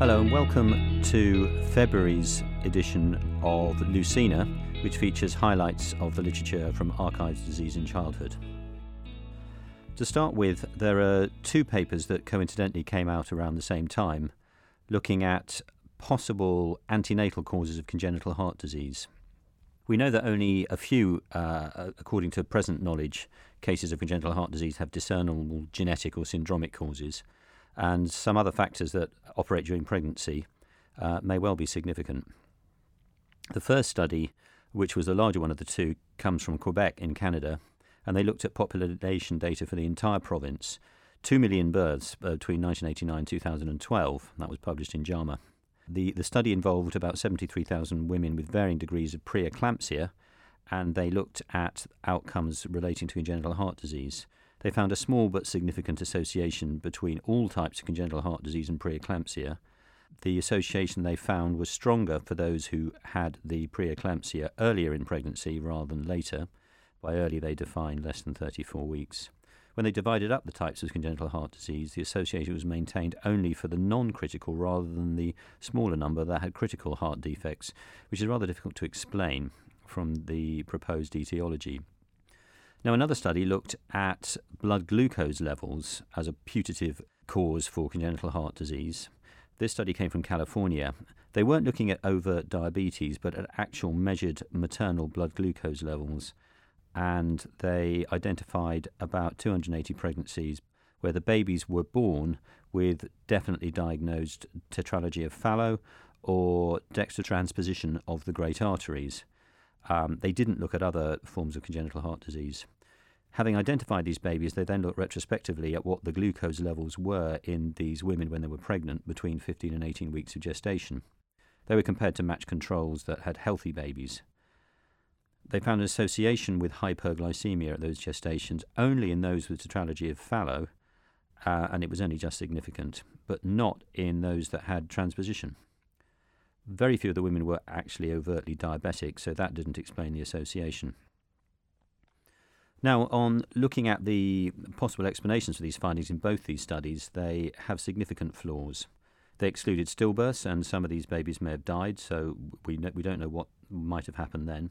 Hello and welcome to February's edition of Lucina, which features highlights of the literature from Archives Disease in Childhood. To start with, there are two papers that coincidentally came out around the same time looking at possible antenatal causes of congenital heart disease. We know that only a few, uh, according to present knowledge, cases of congenital heart disease have discernible genetic or syndromic causes, and some other factors that operate during pregnancy uh, may well be significant. The first study, which was the larger one of the two, comes from Quebec in Canada, and they looked at population data for the entire province. Two million births between 1989 and 2012. That was published in JAMA. The, the study involved about 73,000 women with varying degrees of preeclampsia, and they looked at outcomes relating to congenital heart disease. They found a small but significant association between all types of congenital heart disease and preeclampsia. The association they found was stronger for those who had the preeclampsia earlier in pregnancy rather than later. By early, they defined less than 34 weeks. When they divided up the types of congenital heart disease, the association was maintained only for the non critical rather than the smaller number that had critical heart defects, which is rather difficult to explain from the proposed etiology. Now, another study looked at blood glucose levels as a putative cause for congenital heart disease. This study came from California. They weren't looking at overt diabetes, but at actual measured maternal blood glucose levels and they identified about 280 pregnancies where the babies were born with definitely diagnosed tetralogy of Fallot or dextrotransposition of the great arteries. Um, they didn't look at other forms of congenital heart disease. Having identified these babies, they then looked retrospectively at what the glucose levels were in these women when they were pregnant between 15 and 18 weeks of gestation. They were compared to matched controls that had healthy babies. They found an association with hyperglycemia at those gestations only in those with tetralogy of Fallot, uh, and it was only just significant, but not in those that had transposition. Very few of the women were actually overtly diabetic, so that didn't explain the association. Now, on looking at the possible explanations for these findings in both these studies, they have significant flaws. They excluded stillbirths, and some of these babies may have died, so we, we don't know what might have happened then.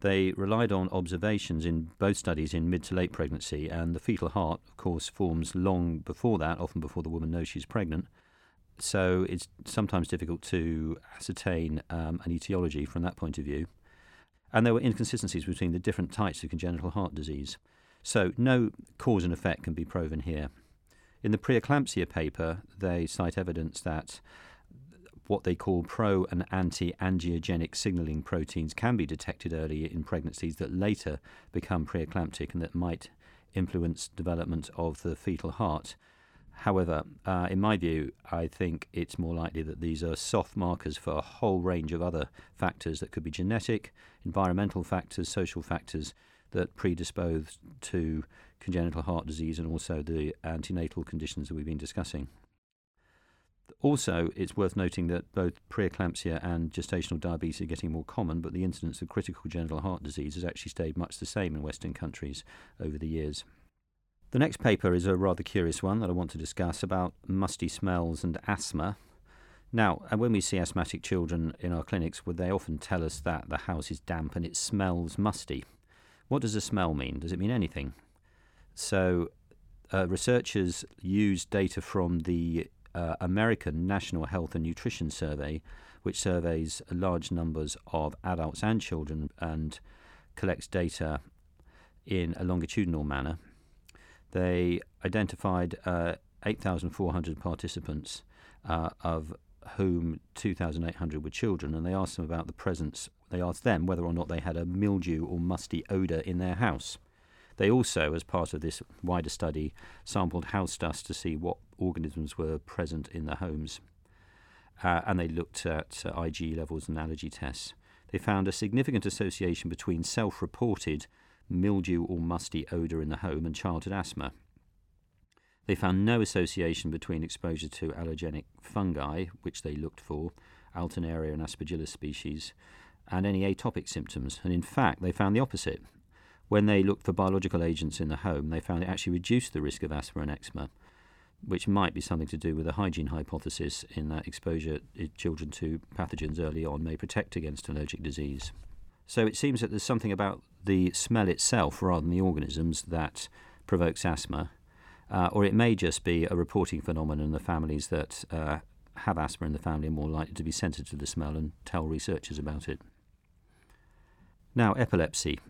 They relied on observations in both studies in mid to late pregnancy, and the fetal heart, of course, forms long before that, often before the woman knows she's pregnant. So it's sometimes difficult to ascertain um, an etiology from that point of view. And there were inconsistencies between the different types of congenital heart disease. So no cause and effect can be proven here. In the preeclampsia paper, they cite evidence that what they call pro and anti angiogenic signaling proteins can be detected early in pregnancies that later become preeclamptic and that might influence development of the fetal heart. However, uh, in my view, I think it's more likely that these are soft markers for a whole range of other factors that could be genetic, environmental factors, social factors that predispose to congenital heart disease and also the antenatal conditions that we've been discussing. Also, it's worth noting that both preeclampsia and gestational diabetes are getting more common, but the incidence of critical congenital heart disease has actually stayed much the same in Western countries over the years. The next paper is a rather curious one that I want to discuss about musty smells and asthma. Now, when we see asthmatic children in our clinics, would they often tell us that the house is damp and it smells musty? What does a smell mean? Does it mean anything? So, uh, researchers used data from the uh, American National Health and Nutrition Survey, which surveys large numbers of adults and children and collects data in a longitudinal manner. They identified uh, 8,400 participants, uh, of whom 2,800 were children, and they asked them about the presence. They asked them whether or not they had a mildew or musty odour in their house. They also, as part of this wider study, sampled house dust to see what organisms were present in the homes. Uh, and they looked at uh, IgE levels and allergy tests. They found a significant association between self reported mildew or musty odour in the home and childhood asthma. They found no association between exposure to allergenic fungi, which they looked for, Alternaria and Aspergillus species, and any atopic symptoms. And in fact, they found the opposite when they looked for biological agents in the home, they found it actually reduced the risk of asthma and eczema. which might be something to do with the hygiene hypothesis in that exposure eh, children to pathogens early on may protect against allergic disease. So it seems that there's something about the smell itself rather than the organisms that provokes asthma, uh, or it may just be a reporting phenomenon. The families that uh, have asthma in the family are more likely to be sensitive to the smell and tell researchers about it. Now, epilepsy.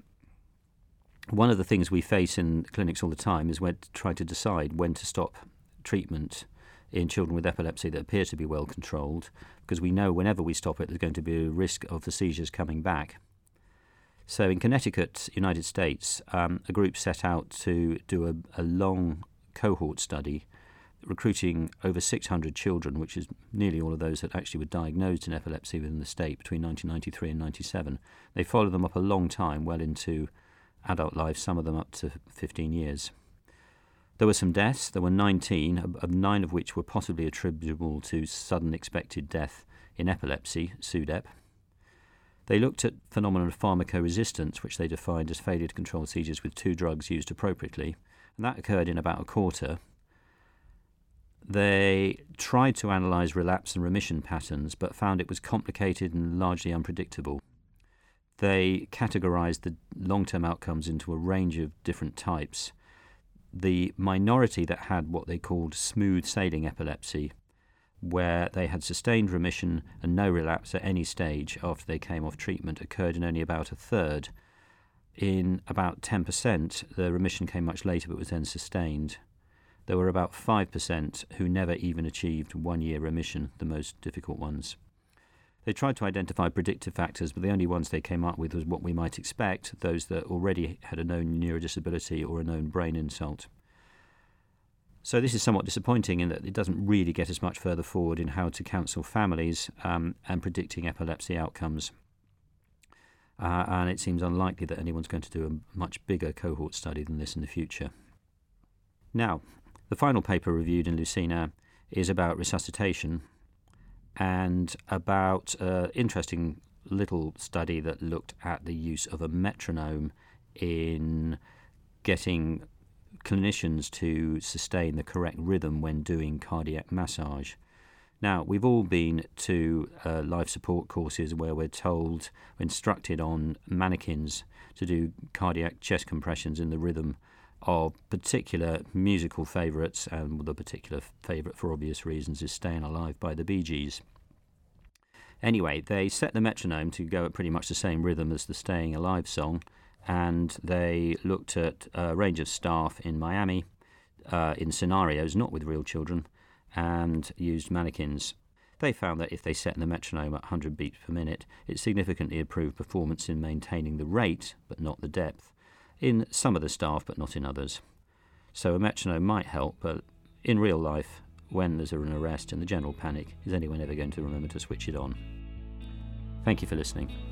One of the things we face in clinics all the time is when to try to decide when to stop treatment in children with epilepsy that appear to be well controlled, because we know whenever we stop it, there's going to be a risk of the seizures coming back. So, in Connecticut, United States, um, a group set out to do a, a long cohort study recruiting over 600 children, which is nearly all of those that actually were diagnosed in epilepsy within the state between 1993 and 97. They followed them up a long time, well into adult life, some of them up to 15 years. There were some deaths. There were 19, of nine of which were possibly attributable to sudden expected death in epilepsy, SUDEP. They looked at phenomena of pharmacoresistance, which they defined as failure to control seizures with two drugs used appropriately, and that occurred in about a quarter. They tried to analyse relapse and remission patterns, but found it was complicated and largely unpredictable. They categorised the long term outcomes into a range of different types the minority that had what they called smooth sailing epilepsy, where they had sustained remission and no relapse at any stage after they came off treatment, occurred in only about a third. In about 10%, the remission came much later but was then sustained. There were about 5% who never even achieved one year remission, the most difficult ones. They tried to identify predictive factors, but the only ones they came up with was what we might expect those that already had a known neurodisability or a known brain insult. So, this is somewhat disappointing in that it doesn't really get us much further forward in how to counsel families um, and predicting epilepsy outcomes. Uh, and it seems unlikely that anyone's going to do a much bigger cohort study than this in the future. Now, the final paper reviewed in Lucina is about resuscitation and about an interesting little study that looked at the use of a metronome in getting clinicians to sustain the correct rhythm when doing cardiac massage. Now, we've all been to uh, life support courses where we're told, instructed on mannequins to do cardiac chest compressions in the rhythm of particular musical favourites, and the particular favourite, for obvious reasons, is Staying Alive by the Bee Gees. Anyway, they set the metronome to go at pretty much the same rhythm as the Staying Alive song, and they looked at a range of staff in Miami uh, in scenarios, not with real children, and used mannequins. They found that if they set the metronome at 100 beats per minute, it significantly improved performance in maintaining the rate, but not the depth in some of the staff, but not in others. So a metronome might help, but in real life, when there's an arrest and the general panic, is anyone ever going to remember to switch it on? Thank you for listening.